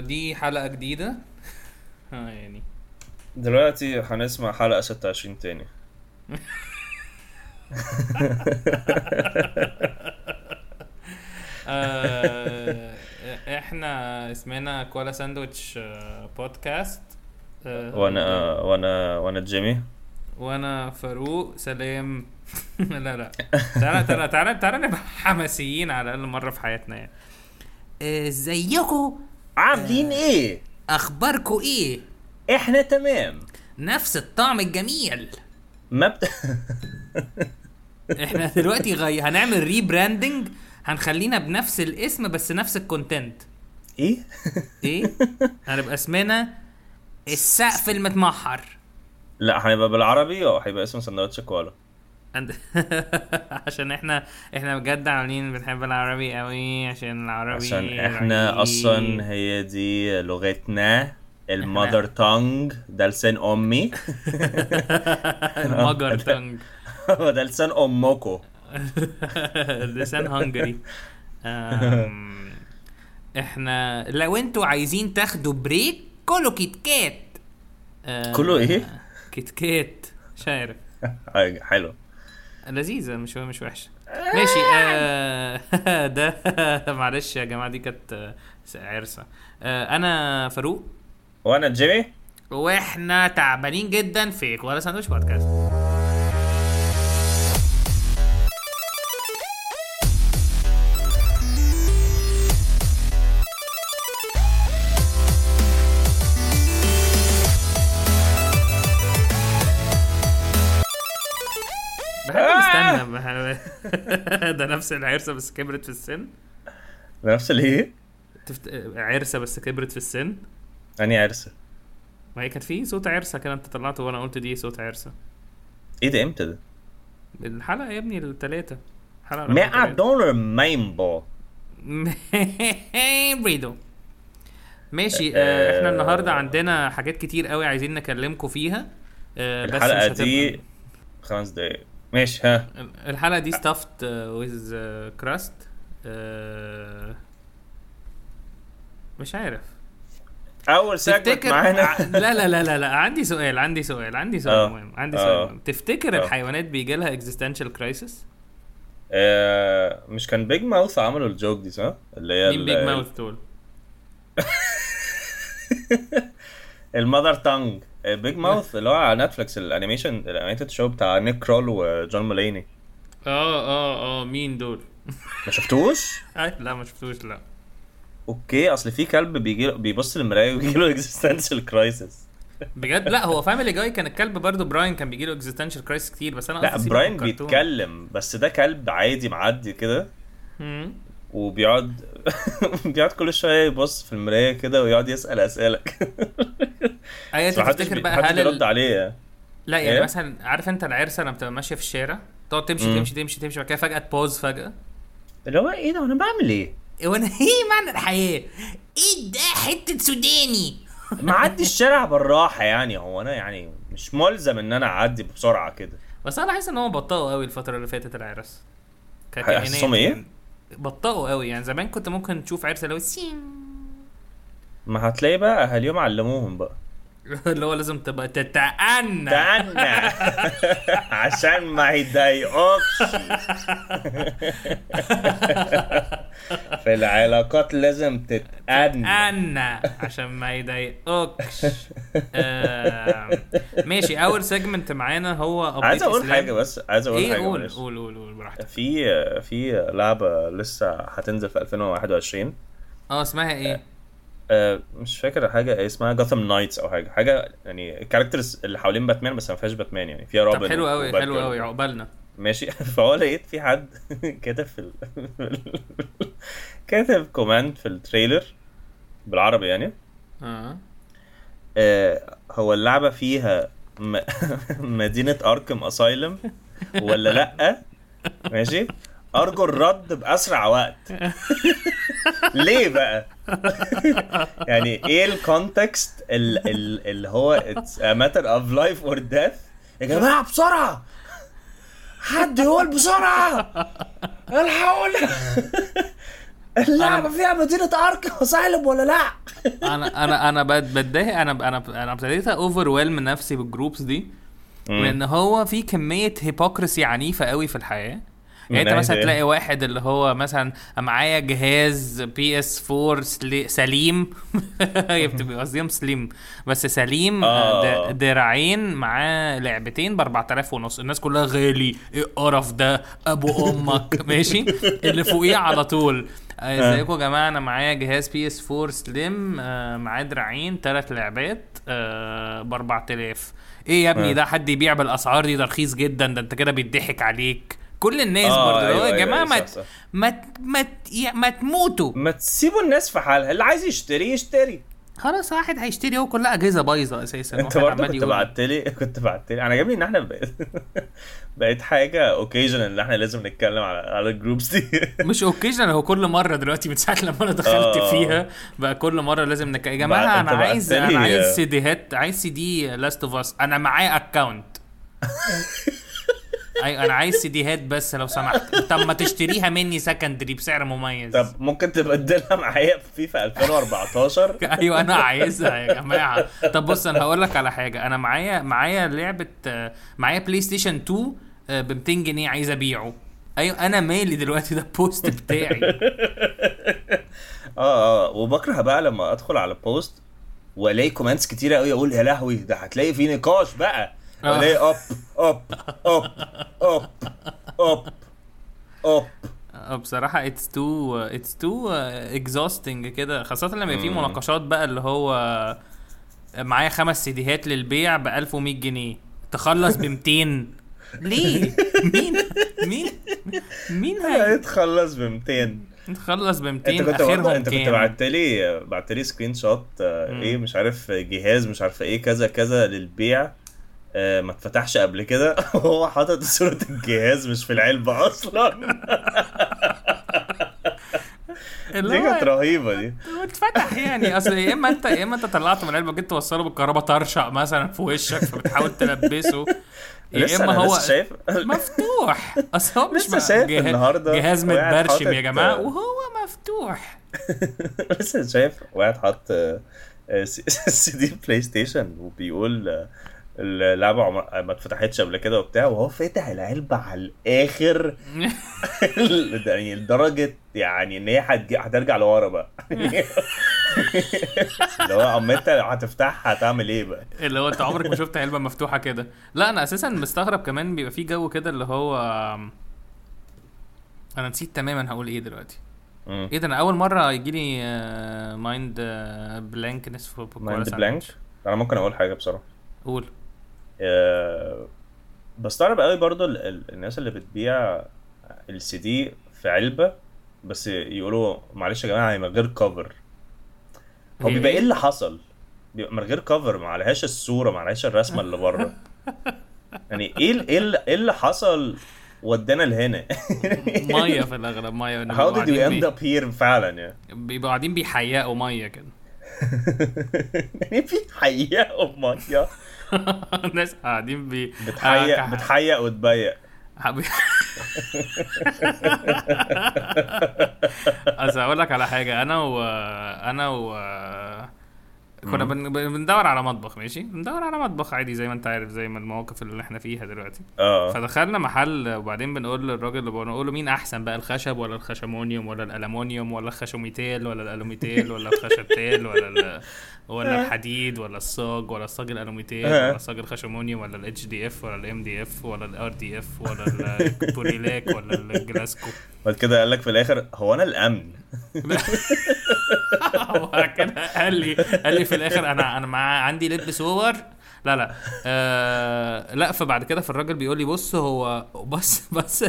دي حلقة جديدة. آه يعني. دلوقتي هنسمع حلقة 26 تاني. آه إحنا اسمنا كوالا ساندويتش آه، بودكاست. آه وأنا وأنا وأنا جيمي. وأنا فاروق سلام. لا لا. تعالى تعالى تعالى تعالى نبقى حماسيين على الأقل مرة في حياتنا يعني. ازيكم عاملين إيه؟ اخباركم إيه؟ إحنا تمام. نفس الطعم الجميل. ما بت... إحنا دلوقتي غي... هنعمل rebranding هنخلينا بنفس الاسم بس نفس ال content إيه؟ إيه؟ هنبقى اسمنا السقف المتمحر. لا هيبقى بالعربي أو هيبقى اسمه سندوتش كوالا. عشان إحنا إحنا بجد عاملين بنحب العربي قوي عشان العربي عشان إحنا رهيب. أصلا هي دي لغتنا ال mother tongue ده لسان أمي. ال mother tongue ده لسان أمكو. لسان hungry إحنا لو أنتوا عايزين تاخدوا break كلوا كيت كات كلوا إيه؟ كيت كات مش عارف. حاجة حلو. لذيذة مش مش وحشة. ماشي آه ده معلش يا جماعة دي كانت آه، عرسة. آه أنا فاروق. وأنا جيمي. وإحنا تعبانين جدا في كوالا ساندويتش بودكاست. ده نفس العرسة بس كبرت في السن. نفس الايه؟ تفت... عرسة بس كبرت في السن. اني عرسة؟ ما هي كانت في صوت عرسة كده انت طلعته وأنا قلت دي صوت عرسة. إيه ده إمتى ده؟ الحلقة يا ابني التلاتة. حلقة رقم 100 تلاتة. دولار ميمبو بريدو ماشي آه إحنا النهارده عندنا حاجات كتير قوي عايزين نكلمكم فيها. آه بس الحلقة مش دي خمس دقايق. ماشي ها الحلقة دي stuffed with crust مش عارف أول تفتكر معانا لا لا لا لا لا عندي سؤال عندي سؤال عندي سؤال آه. مهم عندي. سؤال مهم تفتكر آه. الحيوانات بيجي لها existential crisis آه، مش كان Big Mouth عملوا ال joke دي صح؟ اللي هي مين Big Mouth دول ال mother tongue Big Mouth اللي هو على Netflix ال animation ال animated show بتاع Nick Kroll و John Mulaney آه آه آه مين دول؟ ما شفتوش؟ لا ما شفتوش لا. okay أصل في كلب بيجي بيبص للمراية ويجي له existential crisis بجد؟ لا هو Family Guy كان الكلب برضه Brian كان بيجي له existential crisis كتير بس أنا لا Brian. بيتكلم بس ده كلب عادي معدي كده. وبيقعد بيقعد كل شوية يبص في المراية كده ويقعد يسأل أسئلة. أيوه أنت تفتكر بقى هل بيرد ال... عليه. لا يعني إيه؟ مثلا عارف أنت العرسة لما بتبقى ماشية في الشارع؟ تقعد تمشي مم. تمشي تمشي تمشي بعد كده فجأة تبوز فجأة. اللي هو إيه ده؟ وأنا بعمل إيه؟ وأنا إيه معنى الحياة؟ إيه ده؟ حتة سوداني. معدي الشارع بالراحة يعني. هو أنا يعني مش ملزم إن أنا أعدي بسرعة كده. بس أنا بحس إن هم بطئوا قوي الفترة اللي فاتت العرس. حاسسهم إيه؟ بطئوا قوي. يعني زمان كنت ممكن تشوف عرسة اللي هو سين ما هتلاقي بقى أهاليهم علموهم بقى. اللي هو لازم تبقى تتأنى. تأنى. عشان ما يضايقوكش. في العلاقات لازم تتأنى. أنا عشان ما يضايقوكش. آه ماشي أول سيجمنت معانا هو عايز أقول إسلام. حاجة بس عايز أقول إيه؟ حاجة قول معلش. قول قول قول براحتك. في في لعبة لسه هتنزل في 2021 آه اسمها إيه؟ آه، مش فاكر حاجة اسمها Gotham Knights أو حاجة. حاجة يعني ال characters اللي حوالين باتمان بس ما فيهاش باتمان يعني. فيها روبن طب حلو قوي. حلو قوي عقبالنا. ماشي. فهو لقيت في حد كاتب في ال... كاتب comment في ال trailer بالعربي يعني. آه. آه هو اللعبة فيها م... مدينة اركم اسايلم ولا لأ؟ ماشي. أرجو الرد بأسرع وقت. ليه بقى؟ يعني إيه ال context ال- ال- اللي هو it's a matter of life or death يا جماعة بسرعة! حد يقول بسرعة! الحقونا اللعبة فيها مدينة اركم اسايلم ولا لأ؟ أنا أنا أنا بت- بتضايق. أنا أنا أنا ابتديت overwhelm نفسي بال groups دي لأن هو في كمية hypocrisy عنيفة قوي في الحياة. يعني انت مثلا؟ تلاقي واحد اللي هو مثلا معايا جهاز بي اس 4 سلي- slim. بتبقى قصديهم slim. بس slim آه. د- دراعين معاه لعبتين ب 4000 ونص. الناس كلها غالي. إيه القرف ده؟ أبو أمك. ماشي؟ اللي فوقيه على طول. آه، إزيكم يا جماعة؟ أنا معايا جهاز بي اس 4 slim آه، معاه دراعين ثلاث لعبات ب 4000 إيه يا ابني آه. ده؟ حد يبيع بالأسعار دي؟ ده رخيص جدا. ده انت كده بيضحك عليك. كل الناس آه، برضه هو أيوة، يا جماعة أيوة، ما صح،. ما ما تموتوا. ما تسيبوا الناس في حالها اللي عايز يشتري يشتري. خلاص واحد هيشتري هو كلها أجهزة بايظة أساسا أنت برضه كنت بعت لي كنت بعت لي. أنا عجبني إن إحنا بقيت بقيت حاجة occasion إن إحنا لازم نتكلم على على ال groups دي. مش occasion هو كل مرة دلوقتي من ساعة لما أنا دخلت آه. فيها بقى كل مرة لازم نك... يا جماعة أنا عايز أنا عايز سيديهات عايز سي دي Last of Us أنا معايا account A أنا عايز سيديهات بس لو سمحت. طب ما تشتريها مني secondary بسعر مميز. طب ممكن تبدلها معايا في فيفا 2014 أيوه أنا عايزها يا جماعة. طب بص أنا هقول لك على حاجة. أنا معايا معايا لعبة معايا بلاي ستيشن 2 ب 200 جنيه عايز أبيعه. أيوه أنا مالي دلوقتي؟ ده ال post بتاعي. آه آه وبكره بقى لما أدخل على post وألاقي comments كتيرة قوي أقول يا لهوي ده هتلاقي في نقاش بقى. آه. الاقي up up up up up up آه، بصراحة it's too it's too uh, exhausting كده خاصة لما يبقى في. مناقشات بقى اللي هو معايا خمس سيديهات للبيع ب 1100 جنيه تخلص ب 200 ليه؟ مين مين مين هي هيتخلص ب 200 تخلص ب 200 أنت كنت آخرهم أنت كنت؟ بعت لي بعت لي screenshot آه،. إيه مش عارف جهاز مش عارف إيه كذا كذا للبيع ما اتفتحش قبل كده. وهو حاطط صورة الجهاز مش في العلبة أصلا. دي كانت هو رهيبة دي. اتفتح يعني. أصل يا إما انت يا إما أنت طلعته من العلبة جيت توصله بالكهرباء طرشق مثلا في وشك فبتحاول تلبسه. يا إما هو شايف؟ مفتوح. أصل هو مش شايف جه- النهاردة جهاز متبرشم يا جماعة. وهو مفتوح. لسه شايف واحد حط آه، آه، سي دي بلاي ستيشن وبيقول آه، اللعبة عمر- ما اتفتحتش قبل كده وبتاع وهو فاتح العلبة على الآخر. يعني لدرجة يعني إن هي هترجع لورا بقى. اللي هو أما أنت هتفتحها هتعمل إيه بقى؟ اللي هو أنت عمرك ما شفت علبة مفتوحة كده. لا أنا أساسا مستغرب كمان بيبقى في جو كده اللي هو أنا نسيت تماما هقول إيه دلوقتي. إيه ده أنا أول مرة يجي لي مايند بلانكنس في مايند بلانك أنا ممكن أقول حاجة بصراحة. قول. آه، بستغرب قوي ال- الناس اللي بتبيع السي دي في علبة بس يقولوا معلش يا جماعة هي من غير كفر هو بيبقى إيه؟ إيه؟ اللي حصل؟ بيبقى من غير كفر ما عليهاش الصورة ما عليهاش الرسمة اللي بره. يعني إيه ال- إيه إيه اللي حصل؟ ودانا لهنا. مية في الأغلب مية did you قاعدين end up here فعلا يعني؟ بي- بيبقوا قاعدين بيحيقوا مية كده. يعني في حقيقة مية. الناس قاعدين بي بتحيق آه، بتحيق وتبيق. حبيبي أصل أقول لك على حاجة. أنا و أنا و كنا بن... بن- بندور على مطبخ ماشي؟ بندور على مطبخ عادي زي ما انت عارف زي ما المواقف اللي إحنا فيها دلوقتي. آه. فدخلنا محل وبعدين بنقول للراجل اللي بنقول له مين أحسن بقى الخشب ولا الخشمونيوم ولا الالومنيوم ولا الخشوميتيل ولا الألوميتيل ولا الخشبتيل ولا ال... ولا الحديد ولا الصاج ولا الصاج الألوميتيل ولا الصاج الخشمونيوم ولا الاتش دي اف ولا الام دي اف ولا الار دي اف ولا البوريلاك ولا الجلاسكو بعد كده قال لك في الآخر هو أنا الأمن؟ هو كده قال لي قال لي في الآخر أنا أنا مع عندي لب صور لا لا. آه لا فبعد كده فالراجل بيقول لي بص هو بص بص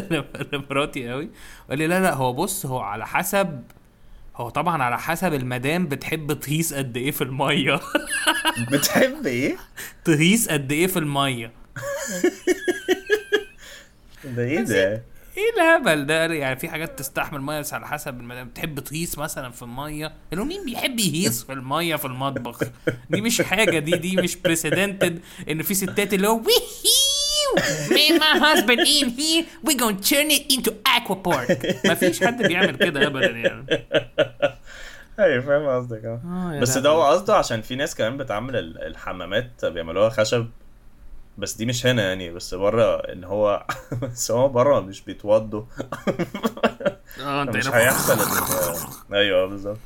لمراتي قوي. قال لي لا لا هو بص هو على حسب هو طبعا على حسب المدام بتحب تهيس قد إيه في المية. بتحب إيه؟ تهيس قد إيه في المية. ده إيه ده؟ إيه الهبل ده؟ يعني في حاجات تستحمل مية بس على حسب المدام. بتحب تهيس مثلا في المية؟ اللي هو مين بيحب يهيس في المية في المطبخ؟ دي مش حاجة دي دي مش بريسيدنتد إن في ستات اللي هو "Wee-hee! Me and my husband in here we gonna turn it into aqua park. مفيش حد بيعمل كده ابدا يعني. أيوه فاهم قصدك. آه. آه بس. ده هو قصده عشان في ناس كمان بتعمل ال- الحمامات بيعملوها خشب بس دي مش هنا يعني بس بره إن هو بس هو بره مش بيتوضوا. آه أنت مش هيحصل أيوه بالظبط.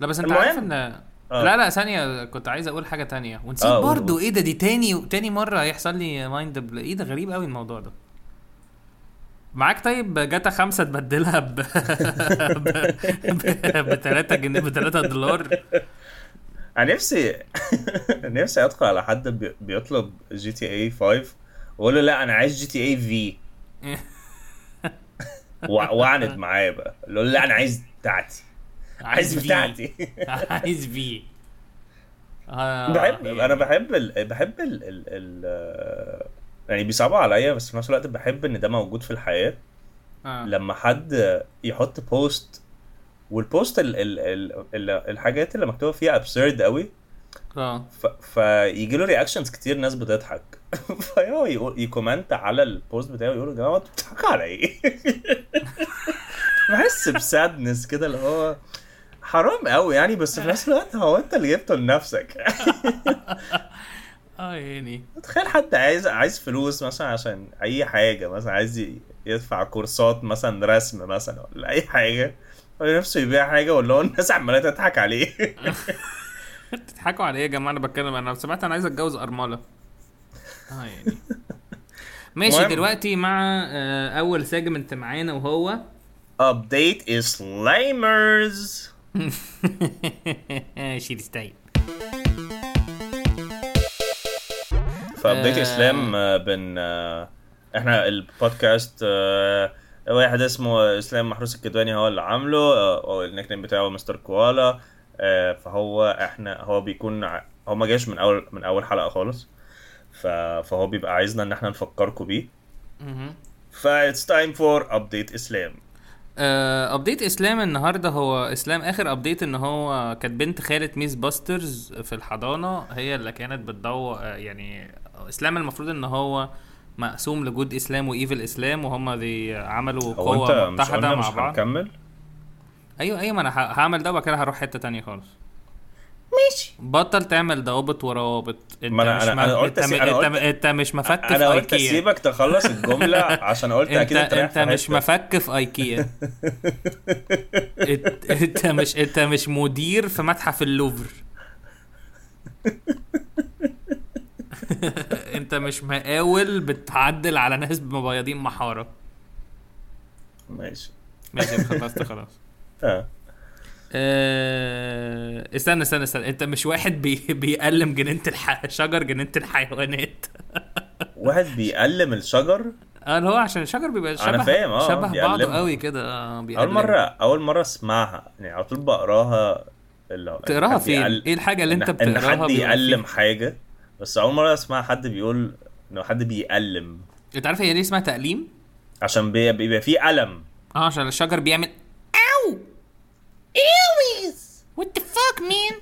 لا بس أنت. عارف إن آه. لا لا ثانية كنت عايز أقول حاجة تانية. ونسيت آه، قول. إيه ده دي تاني تاني مرة هيحصل لي مايند بل... إيه ده غريب قوي الموضوع ده. معاك؟ طيب جاتا خمسة تبدلها ب ب 3 جنيه ب 3 دولار. أنا نفسي نفسي أدخل على حد بي- بيطلب GTA 5 واقول له لا أنا عايز GTA V وأعند معاه بقى اللي له لا أنا عايز بتاعتي عايز. بتاعتي عايز V آه، بحب يعني. أنا بحب ال... بحب ال... ال... ال... يعني بيصعبوا عليا بس في نفس الوقت بحب إن ده موجود في الحياة آه. لما حد يحط post وال post ال... ال... ال... ال... الحاجات اللي مكتوبة فيها absurd قوي. آه. فيجي له reactions كتير ناس بتضحك. فهو يكومنت على ال post بتاعه يقول يا جماعة أنتوا بتضحكوا على إيه؟ بحس ب sadness كده اللي هو حرام قوي يعني بس في نفس الوقت هو أنت اللي جبته لنفسك. آه يعني. تخيل حد عايز عايز فلوس مثلا عشان أي حاجة مثلا عايز يدفع كورسات مثلا رسم مثلا ولا أي حاجة. نفسه يبيع حاجة ولا هو الناس عمالة تضحك عليه. بتضحكوا على إيه يا جماعة أنا بتكلم أنا سمعت أنا عايز أتجوز أرملة. آه يعني. ماشي المهم. دلوقتي مع آه، أول سيجمنت معانا وهو ابديت سلايمرز شيل ستايل. ف update. اسلام آه، بن آه، إحنا البودكاست واحد اسمه إسلام محروس الكدواني هو اللي عامله آه، ال nickname بتاعه Mister Koala آه، فهو إحنا هو بيكون هو ما جاش من أول من أول حلقة خالص فهو بيبقى عايزنا إن إحنا نفكركم بيه. ف it's time for update إسلام. update إسلام النهارده هو إسلام آخر update إن هو كانت بنت خالة ميس باسترز في الحضانة هي اللي كانت بتدور آه، يعني إسلام المفروض إن هو مقسوم لجود إسلام وإيفل إسلام وهم دي عملوا قوة مش متحدة قلنا مع مش بعض. هنكمل؟ أيوه أيوه ما أنا هعمل ده وبعد كده هروح حتة تانية خالص. ماشي. بطل تعمل ضوابط وروابط أنت ما أنا- مش أنا- أنا قلت أنت, م- أنا أنت, قلت- أنت مش مفك في أنا قلت اسيبك تخلص الجملة عشان قلت انت أكيد أنت رايح انت مش. مفك في إيكيا. أنت مش أنت مش مدير في متحف اللوفر. انت مش مقاول بتعدل على ناس مبيضين محارة. ماشي. ماشي خلصت خلاص. آه. آه، استنى استنى استنى. انت مش واحد بي... بيقلم جنينة الح... شجر جنينة الحيوانات. واحد بيقلم الشجر؟ آه اللي هو عشان الشجر بيبقى شبه أنا فاهم، آه، شبه بعضه بيقلمها. قوي كده. آه أول بيقلم. مرة أول مرة أسمعها. يعني على طول بقراها. اللي هو تقراها فين؟ يقل- إيه الحاجة اللي أنت إن- ان بتقراها حد يقلم؟ حاجة؟ بس أول مرة أسمع حد بيقول إنه حد بيقلم أنت عارف هي ليه اسمها تقليم؟ عشان بي- بيبقى فيه قلم آه عشان الشجر بيعمل أوو anyways what the fuck man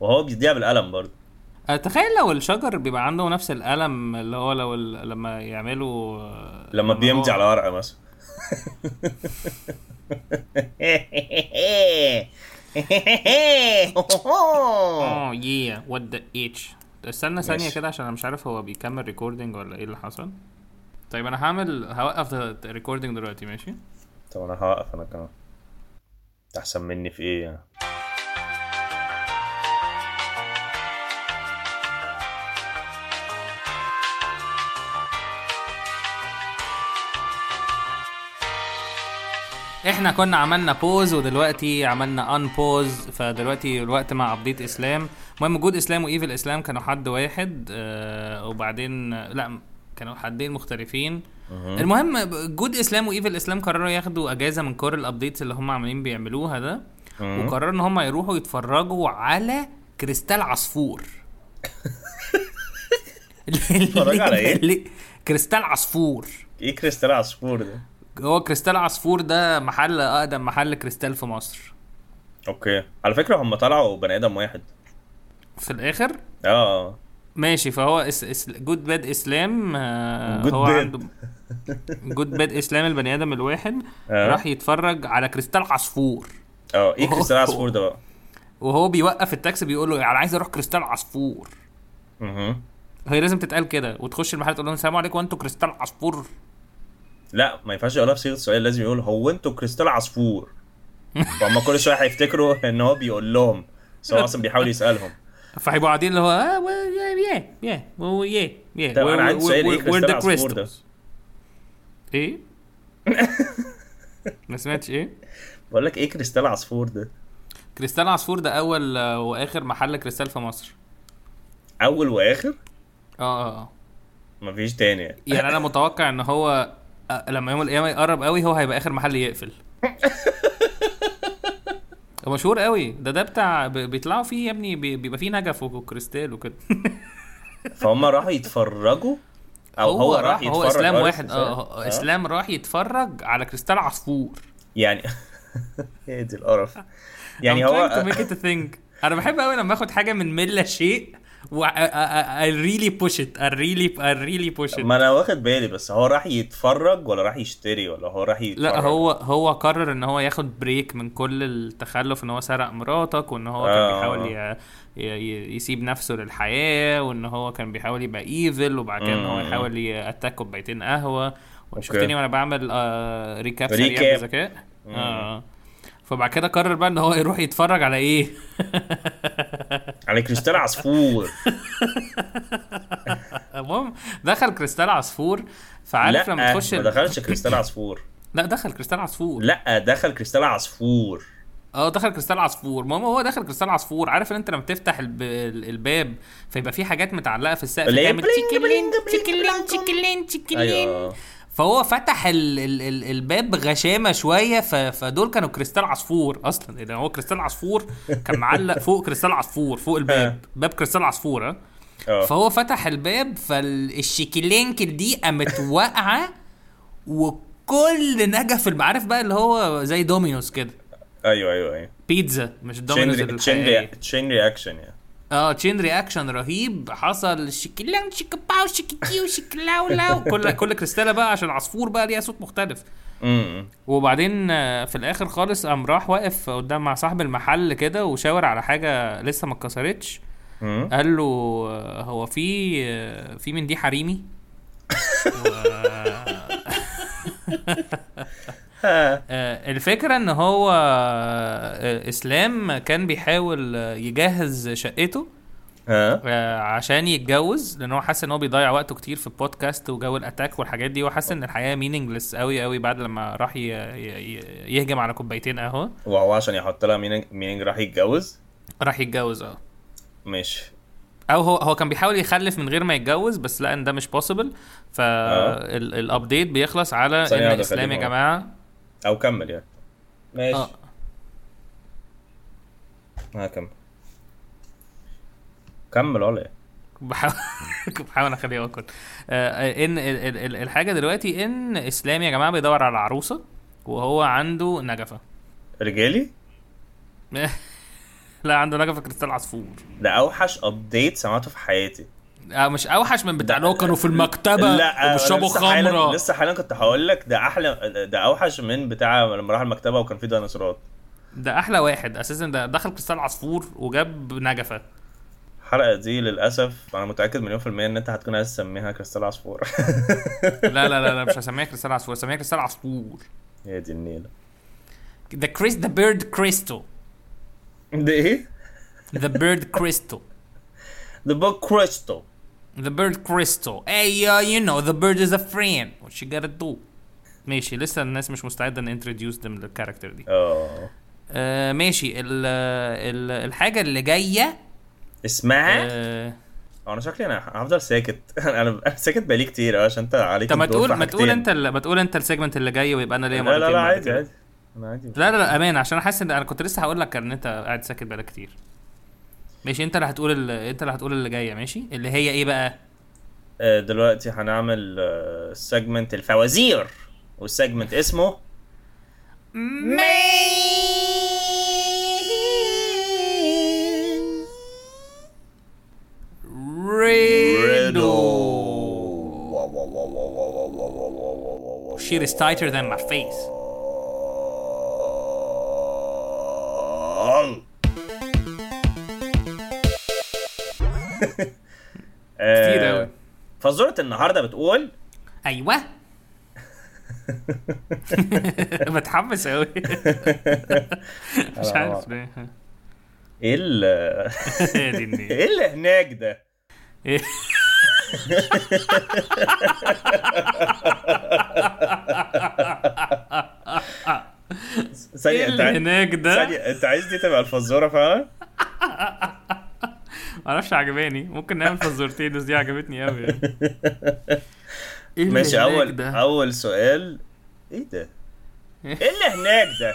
وهو بيديها بالقلم برضه. تخيل لو الشجر بيبقى عنده نفس القلم اللي هو لو ال... لما يعملوا آه، لما بيمضي هو- على ورقة مثلا. آه يا what the H استنى ثانية ماشي. كده عشان أنا مش عارف هو بيكمل recording ولا إيه اللي حصل. طيب أنا هعمل هوقف ال recording دلوقتي ماشي؟ طب أنا هوقف أنا كمان. أحسن مني في إيه يعني؟ إحنا كنا عملنا pause ودلوقتي عملنا unpause فدلوقتي الوقت مع update إسلام. المهم good إسلام و evil إسلام كانوا حد واحد آه وبعدين لا كانوا حدين مختلفين. المهم good إسلام و evil إسلام قرروا ياخدوا أجازة من كل ال updates اللي هم عاملين بيعملوها ده مم. وقرروا إن هم يروحوا يتفرجوا على كريستال عصفور. يتفرجوا على؟ اللي- كريستال عصفور. إيه كريستال عصفور ده؟ هو كريستال عصفور ده محل أقدم محل كريستال في مصر. أوكي. على فكرة هم طلعوا بني آدم واحد. في الآخر؟ آه. ماشي فهو اس اس جود باد اسلام Good هو. عنده جود باد اسلام البني آدم الواحد آه. راح يتفرج على كريستال عصفور. آه إيه كريستال عصفور ده بقى؟ وهو بيوقف التاكسي بيقول له أنا عايز أروح كريستال عصفور. مهم. هي لازم تتقال كده وتخش المحل تقول لهم السلام عليكم أنتوا كريستال عصفور؟ لا ما ينفعش يقولها بصيغه سؤال لازم يقول هو أنتوا كريستال عصفور؟ فهم كل شوية هيفتكروا إن هو بيقول لهم بس هو أصلا بيحاول يسألهم. فهيبقوا قاعدين اللي هو آه yeah well, yeah yeah. طب أنا عندي سؤال إيه كريستال عصفور ده؟ إيه؟ ما سمعتش إيه؟ بقول لك إيه كريستال عصفور ده كريستال عصفور ده أول آه، وآخر محل كريستال في مصر. أول وآخر؟ آه آه آه. مفيش تاني يعني. يعني أنا متوقع إن هو آه، لما يوم القيامة يقرب قوي هو هيبقى آخر محل يقفل. مشهور قوي. ده ده بتاع بيطلعوا فيه يا ابني بي- بيبقى فيه نجف وكريستال وكده. فهم راحوا يتفرجوا؟ أو هو, راح يتفرج هو إسلام على واحد كريستال؟ آه آه، إسلام راح يتفرج على كريستال عصفور. يعني إيه دي القرف. يعني I'm هو trying to make it a thing أنا بحب قوي لما آخد حاجة من لا شيء. و I, really push it I really I really push it ما أنا واخد بالي بس هو راح يتفرج ولا راح يشتري ولا هو راح يتفرج لا هو هو قرر إن هو ياخد break من كل التخلف إن هو سرق مراتك وإن هو كان آه. بيحاول ي... ي... ي- يسيب نفسه للحياة وإن هو كان بيحاول يبقى evil وبعد كده إن هو. يحاول ي attack كوبايتين قهوة Okay. شفتني وأنا بعمل آه recap سريع. بذكاء آه فبعد كده قرر بقى ان هو يروح يتفرج على إيه؟ على كريستال عصفور. المهم دخل كريستال عصفور فعارف لا لما تخش ما ال- دخلش كريستال عصفور. لا دخل كريستال عصفور. لا دخل كريستال عصفور. آه دخل كريستال عصفور. المهم هو دخل كريستال عصفور. عارف ان انت لما تفتح الب... ال- الباب فيبقى في حاجات متعلقة في السقف اللي هي تعمل تشيكلين تشيكلين. تشيكلين تشيكلين. أيوه. فهو فتح ال... ال... ال... الباب بغشامه شوية. فدول كانوا كريستال عصفور أصلا اذا هو كريستال عصفور كان معلق فوق كريستال عصفور فوق الباب باب كريستال عصفور آه. فهو فتح الباب فالشيكلينكل دي قامت واقعة وكل نجف الب- عارف بقى اللي هو زي dominoes كده. أيوه أيوه أيوه. بيتزا مش دومينوز chain. chain reaction يعني. آه chain reaction رهيب. حصل شيكلان شيكباو شيكتيو شيكلاو لاو. كل كل كريستاله بقى عشان عصفور بقى ليها صوت مختلف. وبعدين آه، في الآخر خالص قام راح واقف قدام مع صاحب المحل كده وشاور على حاجة لسه ما اتكسرتش. قال له آه، هو في آه، في من دي حريمي؟ و- آه، الفكرة إن هو آه، إسلام كان بيحاول آه، يجهز شقته ها آه، عشان يتجوز لأن هو حاسس إن هو بيضيع وقته كتير في البودكاست وجو ال attack والحاجات دي وحاسس إن الحياة meaningless قوي قوي بعد لما راح يهجم على كوبايتين قهوة. وهو عشان يحط لها meaning راح يتجوز؟ راح يتجوز آه. ماشي. أو هو هو كان بيحاول يخلف من غير ما يتجوز بس لقى إن ده مش possible فال update بيخلص على إن الإسلام يا جماعة أو كمل يعني. ماشي. آه. هكمل كمل. ولا إيه؟ بحاول بحاول أخليه اوكل آه إن ال- ال- ال- الحاجة دلوقتي إن اسلام يا جماعة بيدور على عروسه وهو عنده نجفة. رجالي؟ لا عنده نجفة كريستال عصفور. ده أوحش update سمعته في حياتي. آه مش أوحش من بتاع اللي هو كانوا في المكتبة لا وبيشربوا لسه حالا خمرة. لسه حالا كنت هقول لك ده أحلى ده أوحش من بتاع لما راح المكتبة وكان في ديناصورات. ده أحلى واحد أساسا ده دخل كريستال عصفور وجاب نجفة. الحلقة دي للأسف أنا متأكد مليون في المية إن أنت هتكون عايز تسميها كريستال عصفور. لا لا لا, لا مش هسميها كريستال عصفور هسميها كريستال عصفور. هي دي النيلة. the Chris the bird crystal ده إيه؟ the bird crystal The book Crystal. The bird crystal. Hey, uh, you know, the bird is a friend. What you gotta do? ماشي لسه الناس مش مستعدة إن introduce them لل character دي. آه آه ماشي ال ال الحاجة اللي جاية اسمها آه هو أنا شكلي أنا هفضل ساكت أنا ساكت بقالي كتير أوي عشان أنت عليك طب ما تقول ما تقول. أنت ما تقول أنت ال segment اللي جاي ويبقى أنا ليا لا لا لا عادي عادي لا لا لا أمان عشان حاسس إن أنا كنت لسه هقول لك إن أنت قاعد ساكت بقالك كتير. ماشي انت اللي هتقول ال... انت اللي هتقول اللي جاية ماشي؟ اللي هي إيه بقى؟ آه، دلوقتي هنعمل segment الفوازير وال segment اسمه riddle. Shit is tighter than my face. كتير أوي. فزورة النهارده بتقول أيوه بتحمس قوي مش عارف ليه إيه ال. إيه اللي هناك ده؟ إيه؟ ثانية إيه أنت اللي هناك ده ثانية أنت عايز دي تبقى الفزورة فعلا؟ معرفش عجباني. ممكن نعمل فزورتين بس دي عجبتني قوي يعني. اللي ماشي اول ده؟ أول سؤال. إيه ده؟ إيه؟ اللي هناك ده؟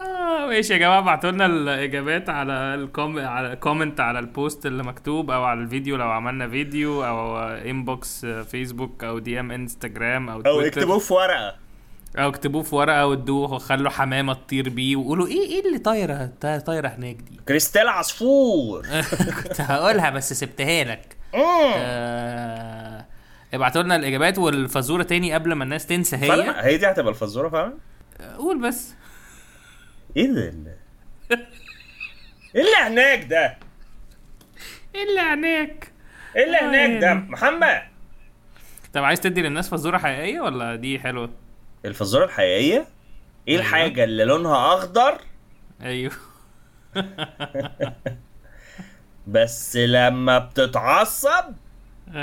آه ماشي يا جماعة ابعتوا لنا الإجابات على ال comm على comment على ال post اللي مكتوب أو على الفيديو لو عملنا فيديو أو inbox فيسبوك أو DM انستجرام أو أو تويتر اكتبوه في ورقة. أو اكتبوه في ورقة وادوه وخلوا حمامة تطير بيه وقولوا إيه إيه اللي طايرة طايرة هناك دي؟ كريستال عصفور. كنت هقولها بس سبتها لك. آه... ابعتوا لنا الإجابات والفزورة تاني قبل ما الناس تنسى هي. هي دي هتبقى الفزورة فعلا؟ قول بس. إيه ده؟ اللي؟ إيه اللي هناك ده؟ إيه اللي هناك؟ إيه اللي آه، هناك ده؟ يعني. محمد. طب عايز تدي للناس فزورة حقيقية ولا دي حلوة؟ الفزورة الحقيقية إيه أيوة. الحاجة اللي لونها أخضر؟ أيوه. بس لما بتتعصب.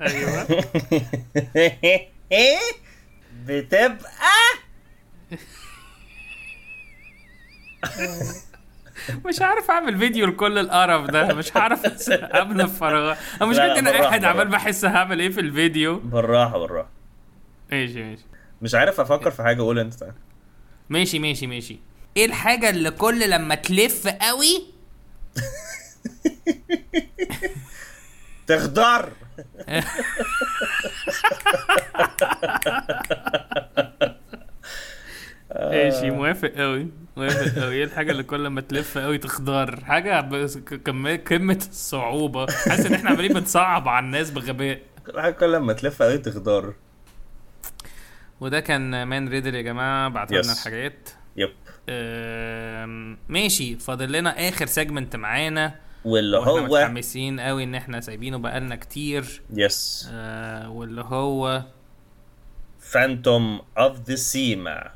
أيوه. بتبقى؟ مش عارف أعمل فيديو لكل القرف ده مش عارف قبل الفراغ. أنا مش كنت أنا قاعد عمال. بحس هعمل إيه في الفيديو. بالراحة بالراحة. ماشي ماشي. مش عارف أفكر في حاجة قول أنت تعالى. ماشي ماشي ماشي. إيه الحاجة اللي كل لما تلف قوي؟ تخضر. ماشي موافق قوي موافق قوي. إيه الحاجة اللي كل ما تلف قوي تخضر؟ كم- قمة الصعوبة. حاسس إن إحنا عمالين بنصعب على الناس بغباء. كل حاجة كل لما تلف قوي تخضر. وده كان man riddle يا جماعة بعتوا لنا. الحاجات. yep ماشي فاضل لنا آخر segment معانا. واللي هو متحمسين قوي إن إحنا سايبينه بقالنا كتير. yes آه واللي هو phantom of the سيما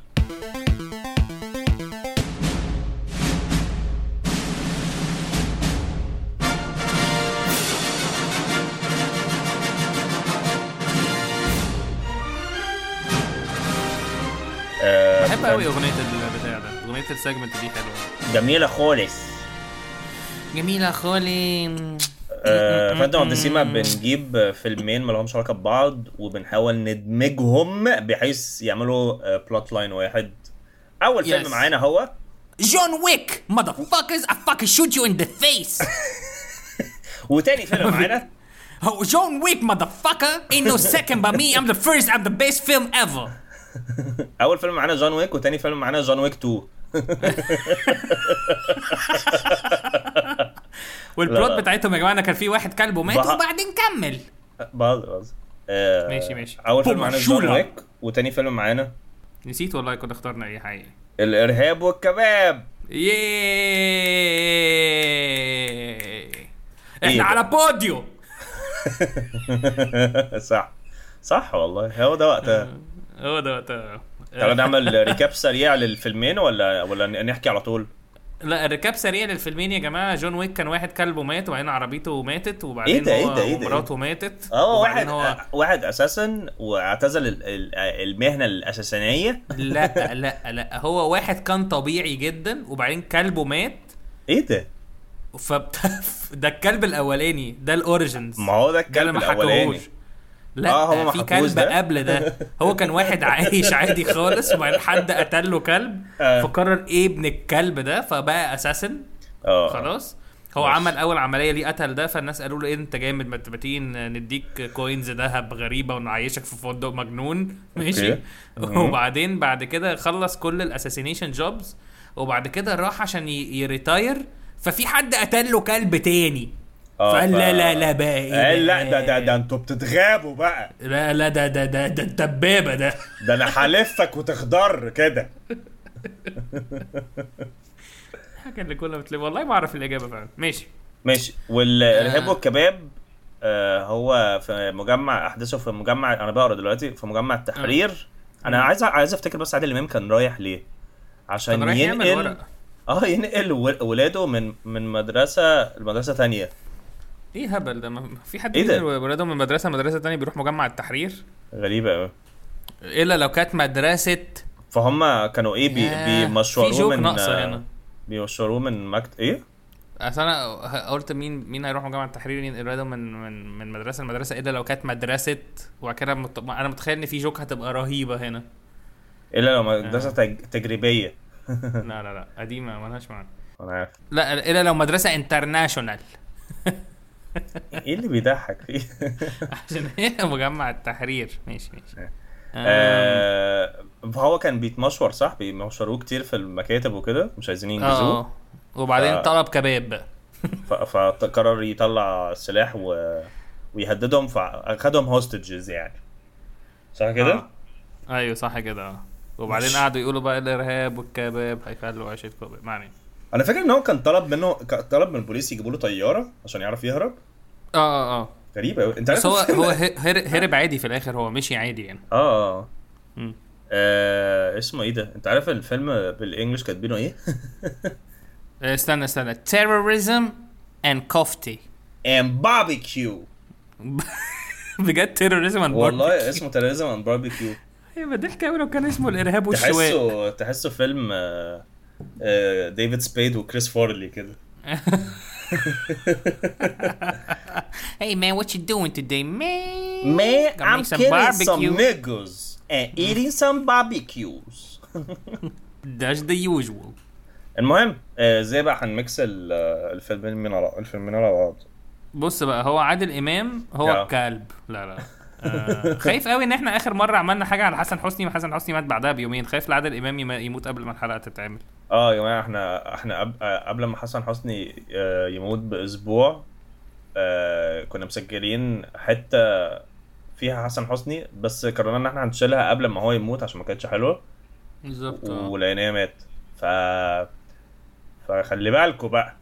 آه، بحب قوي أغنية البتاع ده. أغنية ال segment دي حلوة. جميلة خالص. جميلة خالص phantom of the سيما بنجيب فيلمين ما لهمش علاقة ببعض وبنحاول ندمجهم بحيث يعملوا plot line واحد. أول فيلم Yes. معانا هو؟ جون ويك motherfuckers. I fucking shoot you in the face. وتاني فيلم معانا؟ Oh, John Wick motherfucker. Ain't no second by me. I'm the first. I'm the best film ever. أول فيلم معانا جون ويك وتاني فيلم معانا جون ويك 2 وال plot. بتاعتهم يا جماعة كان في واحد كلب ومات بها- وبعدين كمل. بهزر بهزر آه، ماشي، ماشي. أول فيلم معانا جون. ويك وتاني فيلم معانا. نسيت والله كنا اخترنا إيه حقيقي. الإرهاب والكباب. ياي إحنا؟ على بوديو. صح. صح والله. هو ده وقتها. هو ده تعالى نعمل recap سريع للفيلمين ولا ولا نحكي على طول؟ لا ال recap سريع للفيلمين يا جماعة. جون ويك كان واحد كلبه مات وبعدين عربيته ماتت وبعدين إيه ده، إيه ده، إيه ده، ومراته ماتت. آه واحد هو واحد assassin واعتزل ال- ال- المهنة الأساسانية. لا لا لا. هو واحد كان طبيعي جدا وبعدين كلبه مات. إيه ده؟ فبت... ده الكلب الأولاني. ده ال origins ما هو ده ده الكلب ما الأولاني. لا آه، في كلب ده؟ قبل ده. هو كان واحد عايش عادي خالص وبعدين حد قتل له كلب. آه. فقرر إيه ابن الكلب ده فبقى assassin. آه. خلاص. هو ماشي. عمل أول عملية ليه قتل ده فالناس قالوا له إيه أنت جامد ما تبقى نديك coins ذهب غريبة ونعيشك في فندق مجنون. ماشي. وبعدين بعد كده خلص كل ال assassination jobs وبعد كده راح عشان يريتاير ففي حد قتل له كلب تاني. آه، فقال ف- لا لا لا بقى إيه قال لا؟ ده ده ده أنتوا بتتغابوا بقى. لا لا ده ده ده ده الدبابة ده. ده أنا هلفك وتخضر كده. الحاجة اللي كنا بتلعب والله ما أعرف الإجابة فعلا. ماشي. ماشي. والارهاب آه. والكباب آه هو في مجمع أحداثه في مجمع أنا بقرأ دلوقتي في مجمع التحرير. أنا عايز عايز أفتكر بس عادل إمام كان رايح ليه. عشان كان رايح يعمل ينقل ورق. آه ينقل ولاده من من مدرسة لمدرسة تانية. إيه هبل ده ما في حد إيه ده؟ بينقل ولاده من مدرسة لمدرسة تانية بيروح مجمع التحرير؟ غريبة قوي إلا لو كانت مدرسة فهم كانوا إيه بي بيمشوروه من ناقصة هنا. بيمشوروه من مكتب إيه؟ أصل أنا قلت مين مين هيروح مجمع التحرير ولاده من من من مدرسة لمدرسة؟ إلا لو كانت مدرسة وبعد كده مت... أنا متخيل إن في جوك هتبقى رهيبة هنا. إلا لو مدرسة تج... تجريبية. لا لا لا قديمة ملهاش معنى. أنا عارف. لا إلا لو مدرسة انترناشونال إيه اللي بيضحك فيه؟ عشان هي مجمع التحرير. ماشي ماشي. آم، آه هو كان بيتمشور صح؟ بيمشوروه كتير في المكاتب وكده؟ مش عايزين ينجزوه؟ آه. وبعدين ف- طلب كباب. بقى فقرر يطلع السلاح و... ويهددهم فأخدهم هوستجز يعني. صح كده؟ آه. أيوه صح كده. آه. وبعدين قعدوا يقولوا بقى الإرهاب والكباب هيخلوا عيشه كباب معني أنا فاكر ان هو كان طلب منه طلب من البوليس يجيبوا له طيارة عشان يعرف يهرب. آه آه آه. غريبة قوي انت بس عارف هو هو هرب عادي في الآخر هو مشي عادي يعني. آه آه. آه، اسمه إيه ده؟ انت عارف الفيلم بالإنجلش كاتبينه إيه؟ آه، استنى استنى. Terrorism and coffee. ام باربيكيو بجد terrorism and والله barbecue. اسمه تيريزم اند باربيكيو أيوه ضحك قوي لو كان اسمه الإرهاب والشواء تحسه تحسه فيلم آه، ديفيد سبيد وكريس فورلي كده. Hey man what you doing today man? Man, Gonna I'm some killing some barbecue. niggas and eating some barbecues. that's the usual. المهم آه، إزاي بقى هنميكس ال- آه، الفيلمين من على الفيلمين على بعض. بص بقى هو عادل إمام هو آه. الكلب لا لا. آه خايف قوي إن إحنا آخر مرة عملنا حاجة على حسن حسني وحسن حسني مات بعدها بيومين. خايف لعادل إمام يم- يموت قبل ما الحلقة تتعمل. آه يا جماعة إحنا إحنا قبل, آه، قبل ما حسن حسني آه، يموت بأسبوع آه، كنا مسجلين حتة فيها حسن حسني بس قررنا إن إحنا هنشيلها قبل ما هو يموت عشان ما كانتش حلوة. بالظبط آه. ولقيناه مات ف فخلي بالكوا بقى.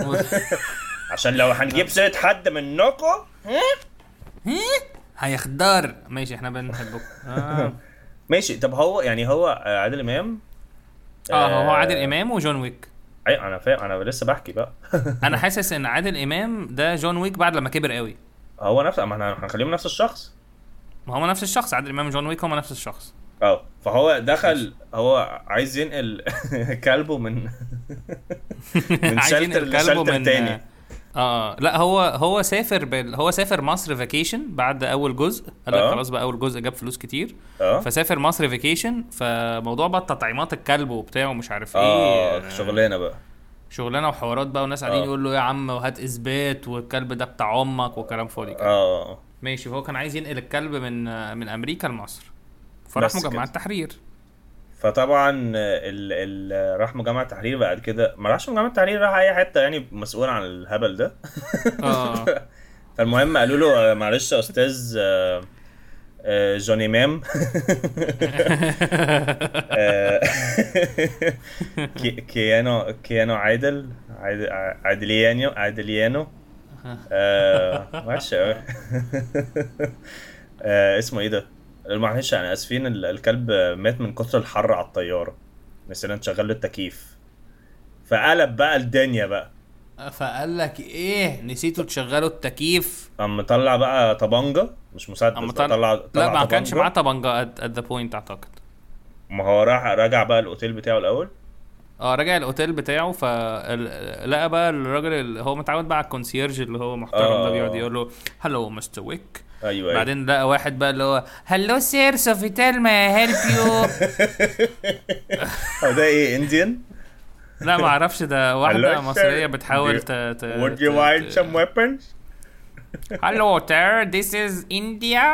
عشان لو هنجيب سيرة حد منكم هيخدر ماشي إحنا بنحبكم. آه. ماشي طب هو يعني هو آه، عادل إمام آه هو عادل إمام وجون ويك. أيوه أنا فاهم أنا لسه بحكي بقى. أنا حاسس إن عادل إمام ده جون ويك بعد لما كبر قوي. هو نفس ما إحنا هنخليهم نفس الشخص؟ ما هو نفس الشخص عادل إمام وجون ويك هما نفس الشخص. آه فهو دخل هو عايز ينقل كلبه من من shelter ل shelter تاني. آه لا هو هو سافر بال... هو سافر مصر vacation بعد أول جزء. قال لك آه. خلاص بقى أول جزء جاب فلوس كتير. آه. فسافر مصر vacation فموضوع بقى تطعيمات الكلب وبتاع ومش عارف إيه. آه شغلانة بقى. شغلانة وحوارات بقى والناس قاعدين آه. يقول له يا عم وهات إثبات والكلب ده بتاع أمك وكلام فاضي كده. آه ماشي فهو كان عايز ينقل الكلب من من أمريكا لمصر. فراح مجمع كده. التحرير. فطبعا ال ال راح مجمع التحرير بعد كده. ما راحش مجمع التحرير راح أي حتة يعني مسؤول عن الهبل ده. آه. فالمهم قالوا له آه، معلش يا أستاذ آه، آه، جون امام آه، كي- كيانو كيانو عادل عادل- عادليانو عادليانو. آه، وحش قوي آه، اسمه إيه ده؟ معلش أنا آسفين ال- الكلب مات من كتر الحر على الطيارة. نسينا نشغل له التكييف. فقلب بقى الدنيا بقى. فقال لك إيه؟ نسيتوا تشغلوا التكييف. قام مطلع بقى طبنجة مش مسدس طلع طلع لا ما كانش. معاه طبنجه at the point أعتقد. ما هو راح رجع بقى الأوتيل بتاعه الأول. آه رجع الأوتيل بتاعه فلقى بقى الراجل اللي هو متعود بقى على ال concierge اللي هو محترم ده آه. بيقعد يقول له hello Mister Wick أيوه أيوه. بعدين لقى واحد بقى اللي هو hello sir سوفيتال may help you هو ده إيه Indian لا ما أعرفش ده واحدة مصرية. بتحاول ت ت would you like some weapons? Hello there this is India.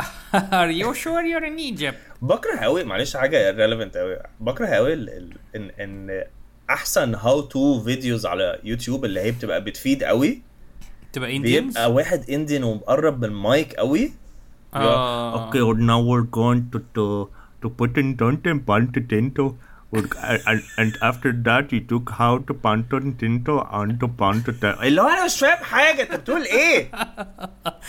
Are you sure you're in Egypt? بكره قوي معلش حاجة irrelevant قوي بكره قوي ان إن أحسن how to videos على يوتيوب اللي هي بتبقى بتفيد قوي تبقى Indians بيبقى واحد انديان ومقرب من المايك قوي آه. Okay, now we're going to to to put in don't and bun to tento. and, and after that he took how to Panto Tinto onto Panto اللي هو أنا مش فاهم حاجة أنت بتقول إيه؟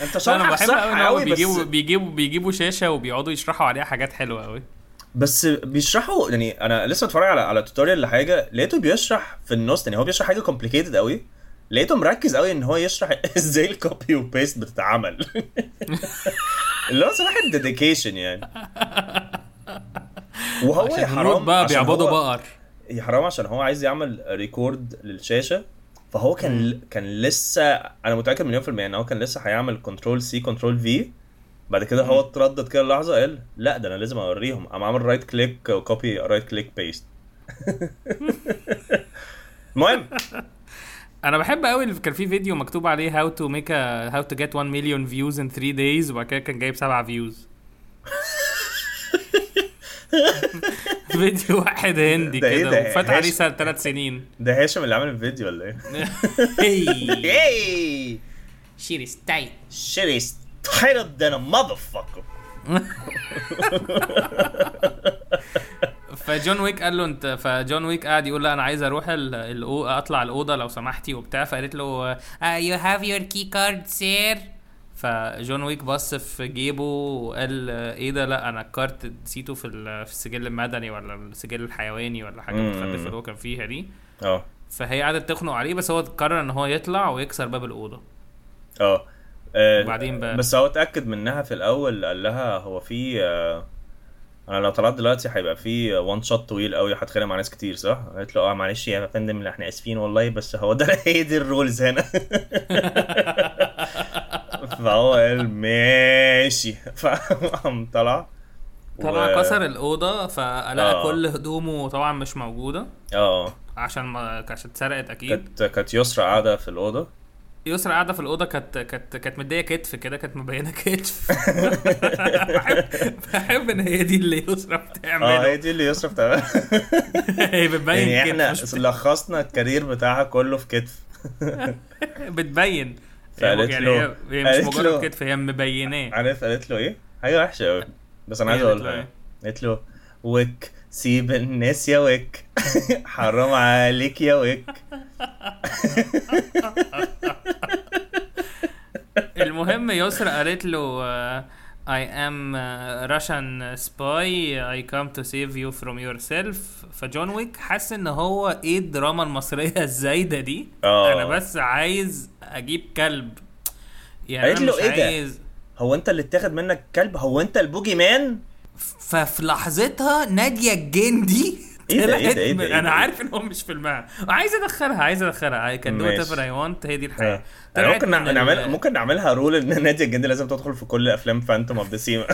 أنت شرحك بحب صح قوي إن قوي بيجيبوا بس بيجيبوا بيجيبوا شاشة وبيقعدوا يشرحوا عليها حاجات حلوة قوي بس بيشرحوا يعني أنا لسه بتفرج على على توتوريال لحاجة لقيته بيشرح في النص يعني هو بيشرح حاجة كومبليكيتد قوي لقيته مركز قوي إن هو يشرح إزاي ال copy و paste بتتعمل. اللي هو صراحة dedication يعني. وهو يا حرام بقى بيعبدوا بقر. يا حرام عشان هو عايز يعمل record للشاشة. فهو كان كان لسه أنا متأكد مليون في المية إن هو كان لسه هيعمل control C control V بعد كده هو اتردد كده لحظة قال لا ده أنا لازم أوريهم. قام عامل right click و copy right click paste المهم. أنا بحب قوي اللي كان في فيديو مكتوب عليه how to make how to get 1 million views in 3 days وبعد كده كان جايب 7 views فيديو واحد هندي ده إيه كده ده؟ وفات عليه سنة ثلاث سنين ده هاشم اللي عامل الفيديو ولا إيه؟ هي Hey! شيري style tighter than a motherfucker. فجون ويك قال له انت فجون ويك قاعد يقول لا أنا عايز أروح. أطلع الأوضة لو سمحتي وبتاع فقالت له you have your key card sir فجون ويك بص في جيبه وقال إيه ده لا أنا الكارت نسيته في ال- في السجل المدني ولا السجل الحيواني ولا حاجة. متخلفه اللي هو كان فيها دي آه فهي قعدت تخنق عليه بس هو قرر إن هو يطلع ويكسر باب الأوضة آه آه، وبعدين بقى؟ بس هو اتأكد منها في الأول قال لها هو في آه، أنا لو طلعت دلوقتي هيبقى في one shot طويل قوي هتخانق مع ناس كتير صح؟ قالت له آه معلش يا فندم إحنا آسفين والله بس هو ده هي دي ال rules هنا. فهو قال ماشي. فقام طلع. طلع و- كسر الأوضة فلقى آه. كل هدومه طبعا مش موجودة. آه. عشان ما عشان اتسرقت أكيد. كانت كانت يسرا قاعدة في الأوضة. يسرا قاعدة في الأوضة كانت كانت كانت مدية كتف كده كانت مبينة كتف. بحب بحب إن هي دي اللي يسرا آه هي دي اللي يسرا بتعملها هي بتبين يعني إحنا لخصنا الكارير بتاعها كله في كتف. بتبين. فقالت يعني له- هي, مش مجرد كتف هي مبيناه. عارف قالت له إيه؟ حاجة وحشة قوي بس أنا عايز قالت أقولها. له. قالت له وك سيب الناس يا وك حرام عليك يا وك المهم يسرا قالت له uh, I am uh, Russian spy. I come to save you from yourself. فجون ويك حس إن هو إيه الدراما المصرية الزايدة دي. آه. أنا بس عايز أجيب كلب. يعني قالت له إيه ده؟ عايز هو أنت اللي اتاخد منك كلب؟ هو أنت ال boogeyman؟ ففي لحظتها نادية الجندي إيه ده؟ إيه ده؟ إيه ده؟ إيه؟ أنا عارف إن هو مش في المعنى عايز أدخلها عايز أدخلها do ماشي. whatever I want هي دي. أنا طلعت ممكن نعمل ممكن نعملها rule إن نادية الجندي لازم تدخل في كل أفلام Phantom of the سيما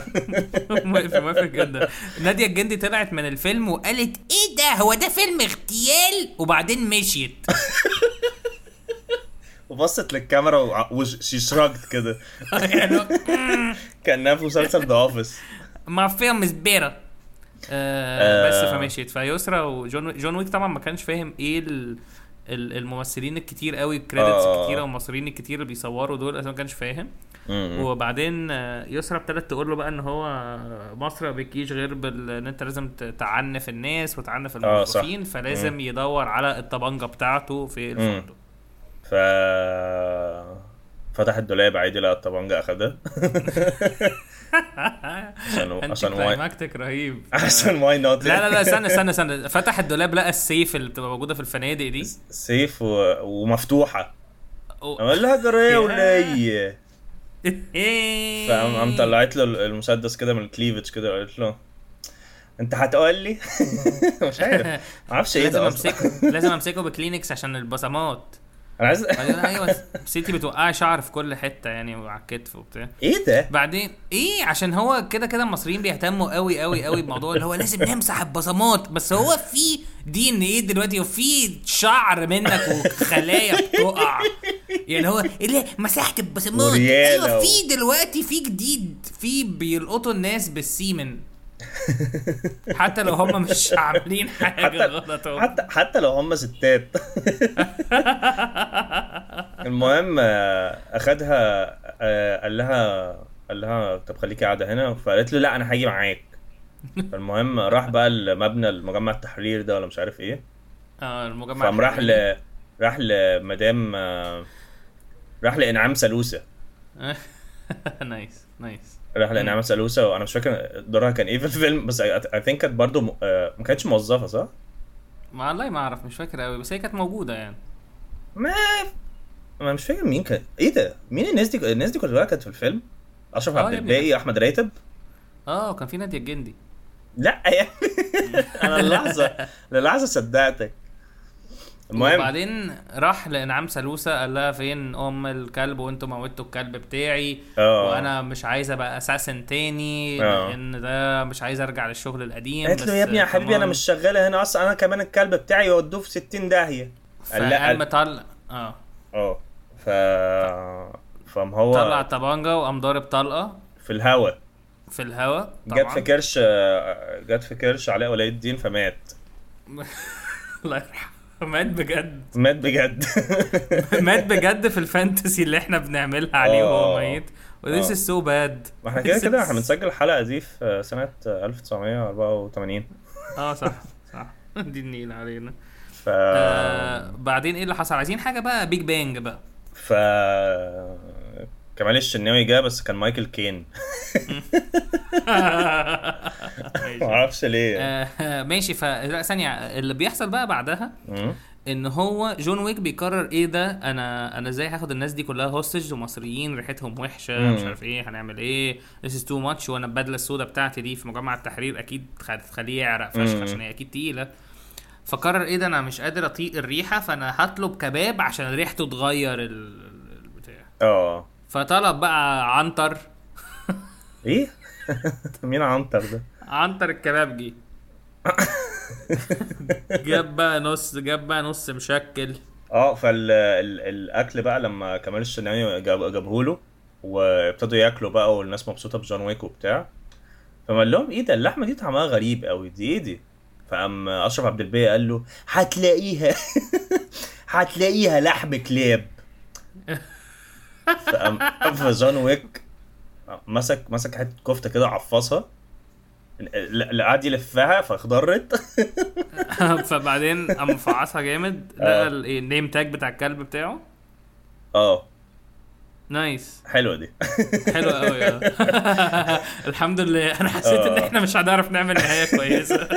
موافق موافق جدا نادية الجندي طلعت من الفيلم وقالت إيه ده هو ده فيلم اغتيال وبعدين مشيت وبصت للكاميرا وشي shrugged كده يعني كأنها في مسلسل The Office ما فيلم is آه. بس فمشيت فيسرا وجون جون ويك طبعا ما كانش فاهم إيه ال ال- الممثلين الكتير قوي ال credits آه. الكتيره والمصريين الكتير اللي بيصوروا دول أصلا ما كانش فاهم. وبعدين آه، يسرا ابتدت تقول له بقى إن هو مصر ما بيجيش غير بال إن أنت لازم تعنف الناس وتعنف آه،. الموظفين فلازم يدور على الطبنجه بتاعته في الفندق. ف فتح الدولاب عادي لقى الطبنجة أخدها. عشان عشان why climactic رهيب. عشان why not لا لا لا استنى استنى استنى. فتح الدولاب لقى السيف اللي بتبقى موجودة في الفنادق دي. سيف و... ومفتوحة. و- أقول لها جرى يا ولية إيه. فقام قام طلعت له المسدس كده من ال cleavage كده وقالت له أنت هتقول لي؟ مش عارف. ما أعرفش إيه لازم ده أصلا. أمسكه لازم أمسكه بكلينكس عشان البصمات. أنا عايز أيوه بس انتي بتوقعي شعر في كل حتة يعني وعلى الكتف وبتاع. إيه ده؟ بعدين إيه؟ عشان هو كده كده المصريين بيهتموا قوي قوي قوي بموضوع اللي هو لازم نمسح البصمات. بس هو في دي ان إيه دلوقتي وفي شعر منك وخلايا بتقع. يعني هو إيه ليه مسحت البصمات أيوه في دلوقتي في جديد في بيلقطوا الناس بالسيمن حتى لو هم مش عاملين حاجة حتى غلط هو. حتى حتى لو هم ستات. المهم أخدها آه، قال لها قال لها طب خليكي قاعدة هنا. فقالت له لا أنا هاجي معاك. فالمهم راح بقى المبنى المجمع التحرير ده ولا مش عارف إيه. آه المجمع فقام راح. ل راح لمدام آه، راح لإنعام سلوسه nice nice. راح لانعام سلوسه وأنا مش فاكر دورها كان إيه في الفيلم بس I think كانت برضه م- آه، ما كانتش موظفة صح؟ ما والله ما أعرف مش فاكر قوي بس هي كانت موجودة يعني ما ما مش فاكر مين كان إيه ده؟ مين الناس دي الناس دي كلها كانت في الفيلم؟ أشرف آه عبد. الباقي أحمد راتب آه وكان في نادية الجندي لا يعني أنا اللحظة للحظه صدقتك المهم. وبعدين راح لإنعام سلوسه قال لها فين أم الكلب وأنتوا موتوا الكلب بتاعي آه. وأنا مش عايز أبقى اساسن تاني آه. لأن ده مش عايز أرجع للشغل القديم قالت له يا ابني يا حبيبي أنا مش شغالة هنا أصلا أنا كمان الكلب بتاعي يودوه في 60 داهية. قال لا مطلع آه. آه. ف فم هو طلع طبانجة وقام ضارب طلقة. في الهوا. في الهوا جت في كرش جت في كرش علاء ولي الدين فمات. الله يرحمه. مات بجد. مات بجد. مات بجد في ال fantasy اللي إحنا بنعملها عليه وهو آه. ميت. و this. is so bad ما إحنا كده كده إحنا بنسجل الحلقة دي في سنة 1984 آه صح صح. دي النيل علينا. ف آه بعدين إيه اللي حصل؟ عايزين حاجة بقى big bang بقى. ف كمال الشناوي جه بس كان مايكل كين. ما أعرفش ليه آه ماشي. ف لا ثانية. اللي بيحصل بقى بعدها. إن هو جون ويك بيقرر إيه ده؟ أنا أنا إزاي هاخد الناس دي كلها hostage ومصريين؟ ريحتهم وحشة مم. مش عارف إيه. هنعمل إيه؟ This is too much. وأنا البدلة السوداء بتاعتي دي في مجمع التحرير أكيد هتخليه يعرق فشخ. عشان هي أكيد تقيلة. فقرر إيه ده؟ أنا مش قادر أطيق الريحة فأنا هطلب كباب عشان ريحته تغير ال- ال- البتاع. آه. فطلب بقى عنتر. إيه؟ مين عنتر ده؟ عنتر الكبابجي جاب بقى نص جاب بقى نص مشكل. آه فالاكل بقى لما كمال الشناوي جاب جابه له وابتدوا ياكلوا بقى والناس مبسوطة بجون ويك وبتاع فقال لهم إيه ده؟ اللحمة دي طعمها غريب قوي دي إيه دي؟ فقام أشرف عبد الباقي قال له هتلاقيها هتلاقيها لحم كلاب. فقام فجون ويك مسك مسك حتة كفتة كده عفصها قعد يلفها فاخضرت فبعدين قام مفعصها جامد آه. لقى ال- إيه، النيم تاج بتاع الكلب بتاعه. آه. nice. حلوة دي. حلو قوي آه. الحمد لله. أنا حسيت إن آه. إحنا مش هنعرف نعمل نهاية كويسة.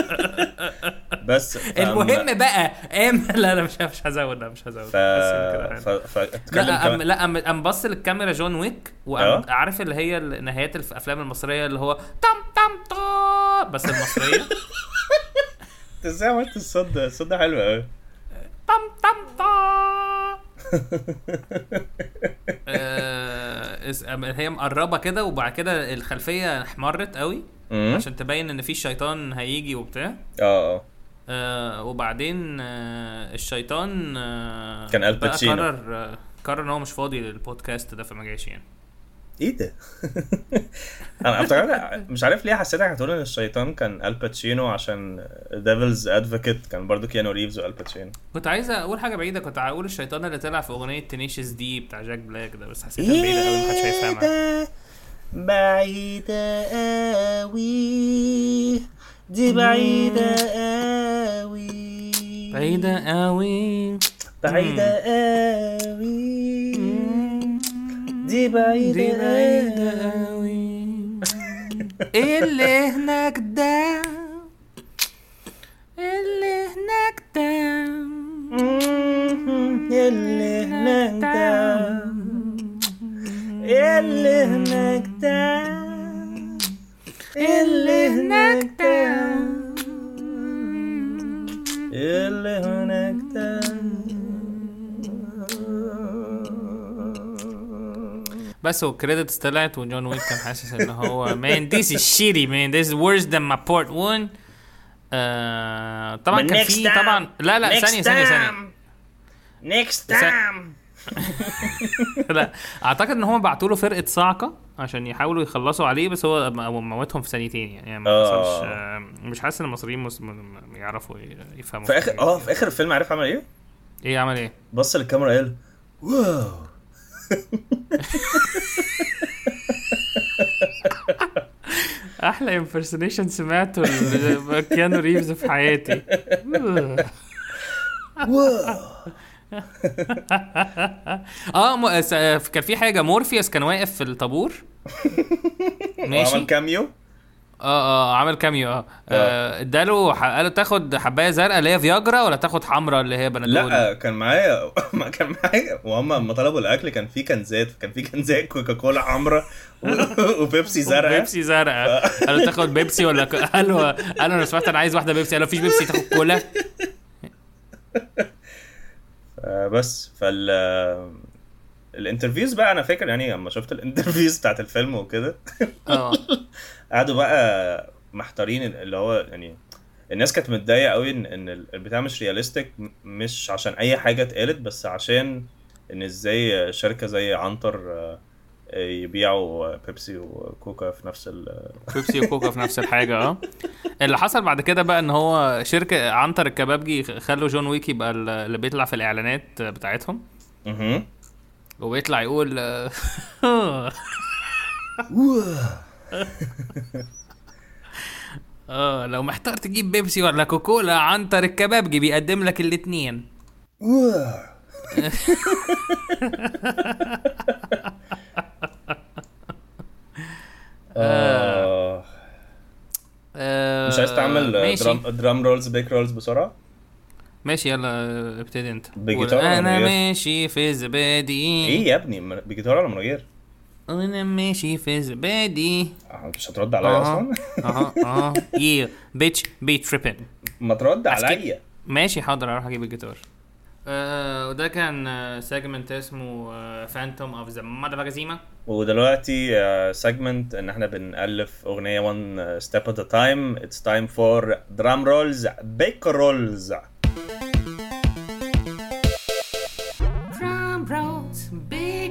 بس المهم بقى قام لا لا مش مش هزود لا مش هزود. ف... ف... فاتكلم لا كمان. لا قام- قام بص للكاميرا جون ويك وقام آه. اللي هي النهايات الافلام المصرية اللي هو تم تم تا بس المصرية؟ أنت إزاي عملت الصوت ده؟ الصوت ده حلو قوي تم تم تا. آه، اس- أم- هي مقربة كده وبعد كده الخلفية احمرت قوي عشان تبين إن في شيطان هيجي وبتاع. آه آه. آه وبعدين آه الشيطان آه كان الباتشينو. قرر آه قرر إن هو مش فاضي للبودكاست ده فما جاش يعني. إيه ده؟ أنا افتكرت مش عارف ليه حسيتك هتقول إن الشيطان كان الباتشينو عشان Devil's Advocate كان برضو كيانو ريفز والباتشينو كنت عايز أقول حاجة بعيدة كنت هقول الشيطان اللي طلع في أغنية Tenacious D بتاع جاك بلاك ده بس حسيتها بعيدة قوي محدش هيفهمها. ده؟ بعيدة قوي دي بعيدة قوي بعيدة قوي بعيدة قوي دي بعيدة دي قوي إيه اللي هناك ده اللي هناك ده اللي هناك ده اللي هناك ده اللي هناك ده اللي هناك ده بس وال credits طلعت وجون ويك كان حاسس إن هو man this is shitty man this is worse than my part one آه طبعا كان في طبعا لا لا ثانية ثانية ثانية next ثا- time لا أعتقد إن هم بعتوا له فرقة صاعقة عشان يحاولوا يخلصوا عليه بس هو موتهم في ثانيتين يعني, يعني ما آه. حصلش آه مش حاسس إن المصريين يعرفوا يفهموا في آخر آه. في آخر الفيلم عارف عمل إيه؟ إيه عمل إيه؟ بص للكاميرا قال wow أحلى impersonation سمعته كيانو ريفز في حياتي. آه م... س- كان في حاجة. مورفيوس كان واقف في الطابور. ماشي. وعمل cameo آه آه عمل cameo آه. آه، اداله ح- قالوا تاخد حباية زرقاء اللي هي فياجرا ولا تاخد حمراء اللي هي بنادول؟ لا كان معايا ما كان معايا. وهم لما طلبوا الأكل كان في كنزات كان في كنزات كوكا كولا حمراء وبيبسي زرقاء. بيبسي زرقاء. قالوا تاخد بيبسي ولا ك... قالوا قالوا أنا سمعت أنا عايز واحدة بيبسي. قالوا مفيش بيبسي تاخد كولا. بس ف ال ال interviews بقى أنا فاكر يعني لما شفت ال interviews بتاعت الفيلم وكده. آه. قعدوا بقى محتارين اللي هو يعني الناس كانت متضايقة قوي ان إن البتاع مش realistic مش عشان أي حاجة اتقالت بس عشان إن إزاي شركة زي عنتر آه، يبيعوا بيبسي وكوكا في نفس ال بيبسي وكوكا في نفس الحاجة آه. اللي حصل بعد كده بقى إن هو شركة عنتر الكبابجي خلوا جون ويك يبقى ال- اللي بيطلع في الإعلانات بتاعتهم. مهم. وبيطلع يقول آه، آه لو محتار تجيب بيبسي ولا كوكولا عنتر الكبابجي بيقدم لك الاتنين. آه. آه، مش عايز تعمل ماشي. drum drum rolls bake rolls بسرعة؟ ماشي يلا ابتدي انت. بجيتار أنا؟ ماشي في زبادي. إيه يا ابني بجيتار ولا من غير؟ أنا ماشي في زبادي. آه، مش هترد عليا أها أصلا؟ أها أها يا bitch be trippin' ما ترد. عليا. ماشي حاضر أروح أجيب الجيتار. آه وده كان segment اسمه phantom of the مادافاجازيما ودلوقتي segment إن إحنا بنألف أغنية one step at a time. It's time for drum rolls bake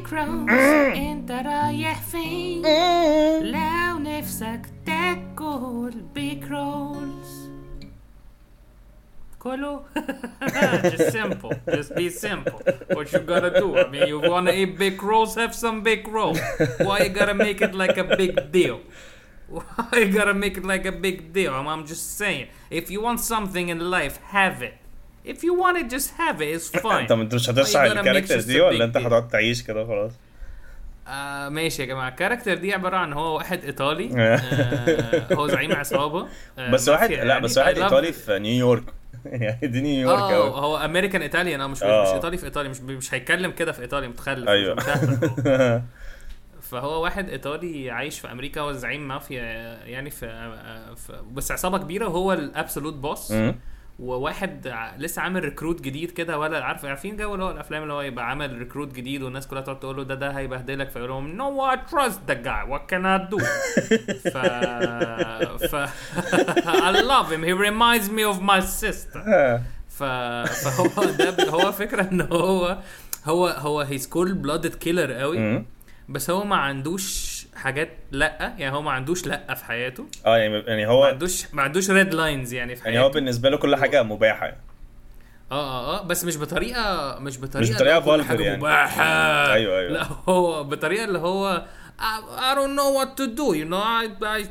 big rolls انت رايح فين لو نفسك تاكل big rolls كله just simple just be simple what you gotta do I mean you wanna eat big rolls have some big rolls why you gotta make it like a big deal why you gotta make it like a big deal I'm, I'm just saying if you want something in life have it If you want it just have it it's fine. انت مش make ال characters دي ولا انت? هتقعد تعيش كده خلاص آه ماشي يا جماعة. ال character دي عبارة عن هو واحد إيطالي آه. هو زعيم عصابة. آه بس واحد لا يعني. بس واحد love- إيطالي في نيويورك يعني دي نيويورك آه قوي هو American Italian آه مش آه. مش إيطالي في ايطالي مش مش هيتكلم كده في ايطالي متخلف. أيوه. مش هو. فهو واحد إيطالي عايش في أمريكا هو زعيم مافيا يعني في, آه، في بس عصابة كبيرة. وهو ال absolute boss. وواحد لسه عامل recruit جديد كده ولا عارف عارفين جو اللي هو الأفلام اللي هو يبقى عامل recruit جديد والناس كلها تقعد تقول له ده ده هيبهدلك فيقول لهم no I trust the guy what can I do ف ف I love him. He reminds me of my sister. ف... فهو ده هو فكرة إن هو هو هو he's cold blooded killer قوي. بس هو ما عندوش حاجات لأ يعني هو ما عندوش لأ في حياته آه يعني يعني ما هو عندوش ما عندوش red lines يعني في حياته يعني هو بالنسبة له كل حاجة مباحة يعني. آه آه آه بس مش بطريقة مش بطريقة مش vulgar حاجة يعني. مباحة. أيوة، أيوة. لا هو بطريقة اللي هو I, I don't know what to do you know I I,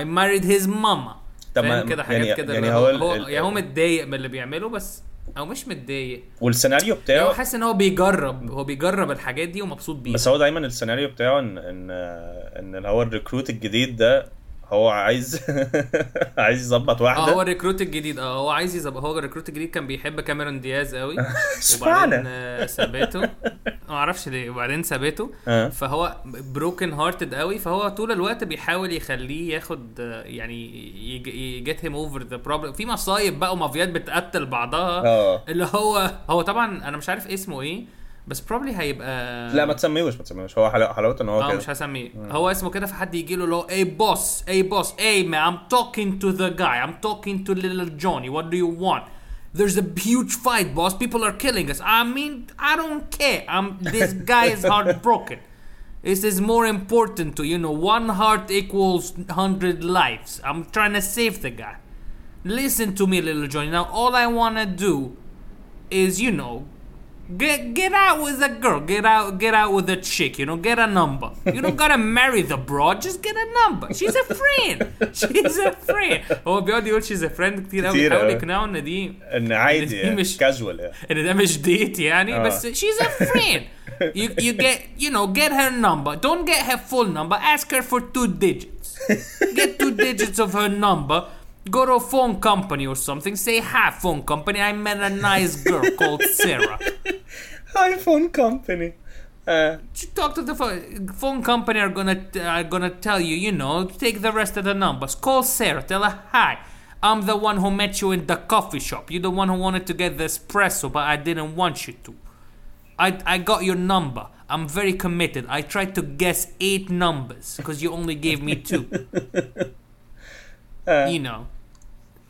I married his mama طب ما- كده حاجات يعني- كده يعني اللي هو هو, هو يعني هو متضايق من اللي بيعمله بس أو مش متضايق. والسيناريو يعني هو بتاعه حاسس إن هو بيجرب هو بيجرب الحاجات دي ومبسوط بيها. بس هو دايما السيناريو بتاعه ان ان إن هو ال recruit الجديد ده هو عايز عايز يظبط آه هو واحدة ال recruit الجديد. آه هو عايز يظبط. هو ال recruit الجديد كان بيحب كاميرون دياز قوي. وبعدين اشمعنى آه، سابته ما أعرفش ليه. وبعدين سابته آه. فهو broken hearted قوي. فهو طول الوقت بيحاول يخليه ياخد آه، يعني يعني get him over the problem في مصايب بقى ومافيات بتقتل بعضها. آه. اللي هو هو طبعا أنا مش عارف اسمه إيه. بس بروبلي هيبقى لا ما تسميهوش ما تسميهوش هو حلاوه حلاوته ان هو اه كده مش هسميه هو اسمه كده فحد يجي له لو اي بوس اي بوس اي man I'm talking to the guy I'm talking to little Johnny what do you want There's a huge fight, boss. People are killing us. I mean, I don't care. I'm this guy is heartbroken. This is more important to you know. One heart equals hundred lives. I'm trying to save the guy. Listen to me, little Johnny. Now, all I wanna do is, you know, Get get out with a girl. Get out get out with a chick. You know, get a number. You don't gotta marry the broad. Just get a number. She's a friend. She's a friend. هو بيقعد يقول she's a friend كتير قوي كتير بيحاول أوي. يقنعه ان دي ان عادي دي يعني مش- كاجوال يعني ان ده مش ديت يعني آه. بس she's a friend. You you get you know get her number. Don't get her full number. Ask her for two digits. Get two digits of her number. Go to a phone company or something. Say, hi, phone company. I met a nice girl called Sarah. Hi, phone company. Uh, talk to the phone, phone company. Are gonna are gonna tell you. You know, take the rest of the numbers. Call Sarah. Tell her hi. I'm the one who met you in the coffee shop. You're the one who wanted to get the espresso, but I didn't want you to. I I got your number. I'm very committed. I tried to guess eight numbers because you only gave me two. Uh. you know.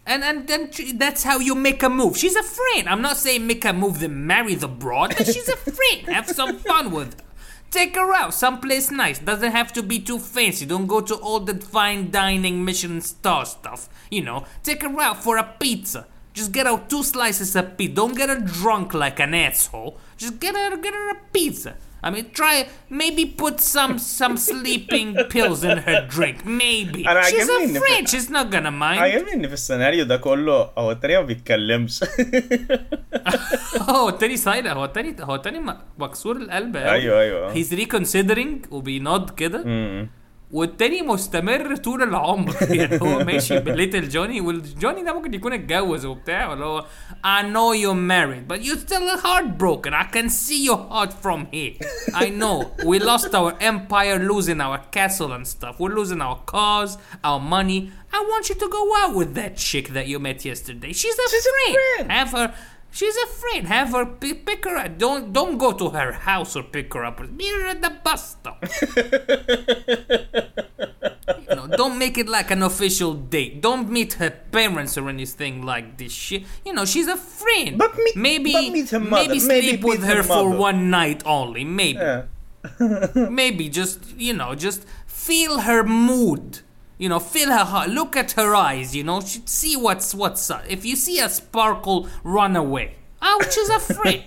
And and then that's how you make a move. She's a friend. I'm not saying make a move then marry the broad, but she's a friend. Have some fun with her. Take her out someplace nice. Doesn't have to be too fancy. Don't go to all the fine dining Michelin star stuff. You know, take her out for a pizza. Just get her two slices of pizza. Don't get her drunk like an asshole. Just get her get her a pizza. I mean, try maybe put some some sleeping pills in her drink. Maybe أنا she's عاجبني a إن في- friend. She's not gonna mind. عجبني ان في السيناريو ده كله هو التاني ما بيتكلمش هو التاني صاير هو التاني هو التاني م- مكسور القلب قوي أيوه أيوه هيز ريكونسيدرينج وبينض كده مم. والتاني مستمر طول العمر يعني هو ماشي بليتل جوني والجوني ده ممكن يكون اتجوز وبتاع ولا هو I know you're married but you're still heartbroken I can see your heart from here I know we lost our empire losing our castle and stuff we're losing our cars our money I want you to go out with that chick that you met yesterday she's a She's a friend. friend. have her She's a friend. Have her pick her up. Don't don't go to her house or pick her up. Meet her at the bus stop. You know, don't make it like an official date. Don't meet her parents or anything like this shit. You know, she's a friend. But meet- maybe but meet her mother. maybe Maybe sleep with her her for one night only. Maybe Yeah. maybe just you know just feel her mood you know feel her heart look at her eyes you know sh- see what's what's up if you see a sparkle run away ah, oh she's a friend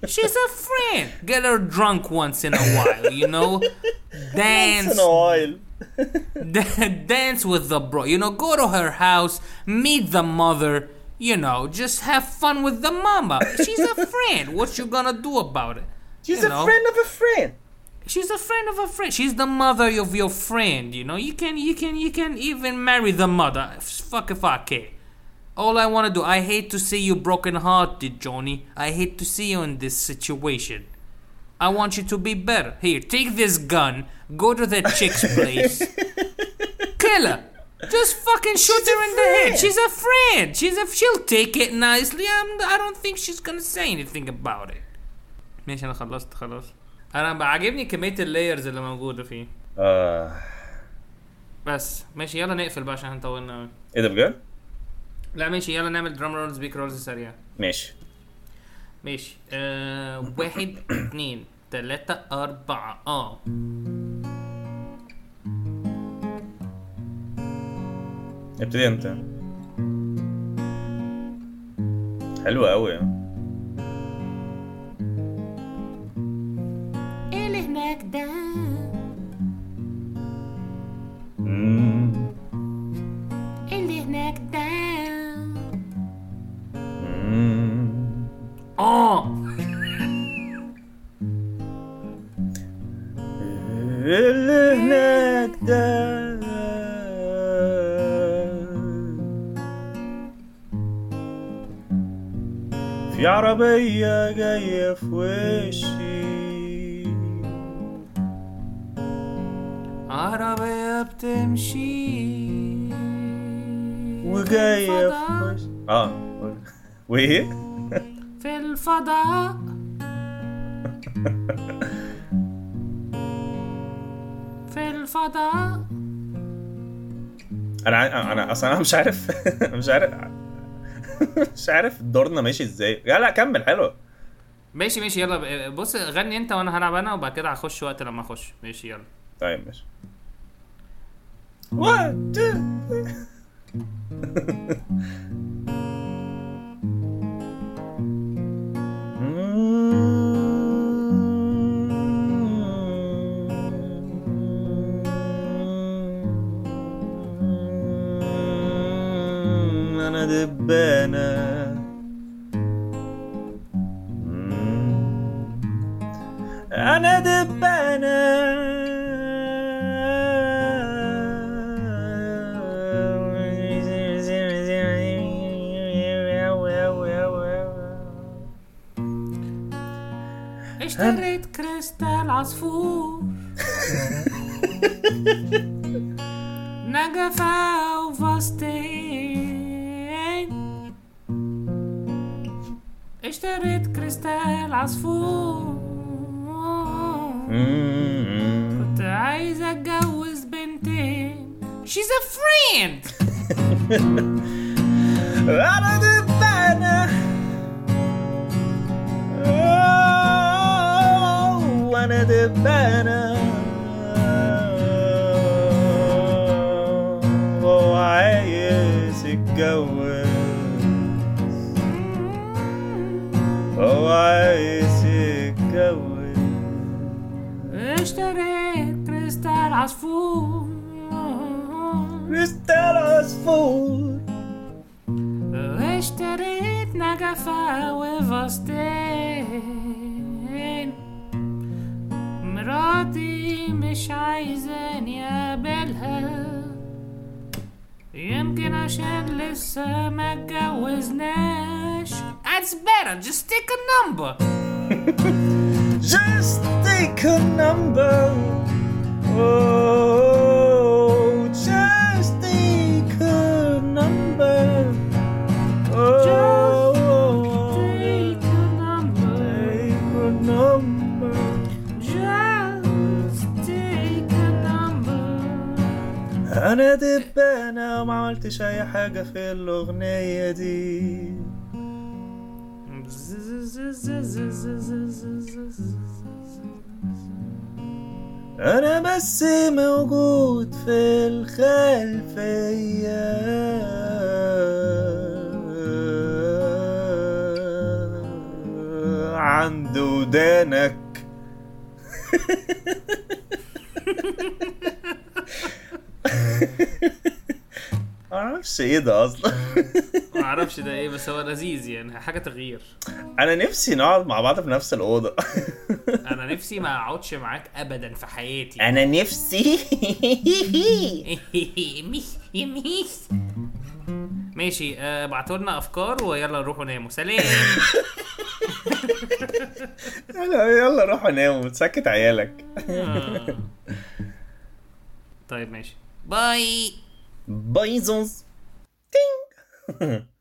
she's a friend get her drunk once in a while you know Dance. Once in a while. Dance with the bro. You know, go to her house, meet the mother. You know, just have fun with the mama. She's a friend. What you gonna do about it? She's You a know? friend of a friend. She's a friend of a friend. She's the mother of your friend. You know, you can, you can, you can even marry the mother. F- Fuck if I care. All I wanna do, I hate to see you broken-hearted, Johnny. I hate to see you in this situation. I want you to be better. Here, take this gun. Go to that chick's place. Kill her. Just fucking shoot She's a her in the head. friend. She's a friend. She's a. She'll take it nicely. I'm, I don't think she's gonna say anything about it. ماشي انا خلصت خلاص. أنا بعجبني كمية ال layers اللي موجودة فيه. آه. بس ماشي يلا نقفل بقى عشان طولنا أوي. إيه ده بجد؟ لا ماشي يلا نعمل drum rolls بيك rolls سريع. ماشي ماشي آه واحد اتنين تلاتة أربعة آه ابتدي انت حلوة قوي اللي هناك ده. مم. اللي هناك ده. مم. آه. اللي هناك ده. في عربية جاية في وشي. عربية بتمشي. وجاية في آه. وإيه؟ في الفضاء. في الفضاء. أنا أنا أصلا أنا مش عارف. مش عارف. مش عارف دورنا ماشي إزاي. لا لا كمل. حلو. ماشي ماشي. يلا بص غني أنت وأنا هلعب أنا وبعد كده هخش وقت لما أخش. ماشي يلا. طيب ماشي One, two, مراتي مش عايزاني اقابلها يمكن عشان لسه ما اتجوزناش That's better, just take a number Just take a number. Oh, أنا دبانة وما عملتش أي حاجة في الأغنية دي. أنا بس موجود في الخلفية عند ودانك معرفش إيه ده أصلا. ما أعرفش ده إيه بس هو لذيذ يعني حاجة تغيير. أنا نفسي نقعد مع بعض في نفس الأوضة. أنا نفسي ما اقعدش معاك ابدا في حياتي. أنا نفسي. ماشي آه، ابعتوا لنا افكار ويلا نروحوا ناموا سلام. يلا يلا روحوا ناموا تسكت عيالك. آه. طيب ماشي. バイ。バイゾン。スティン。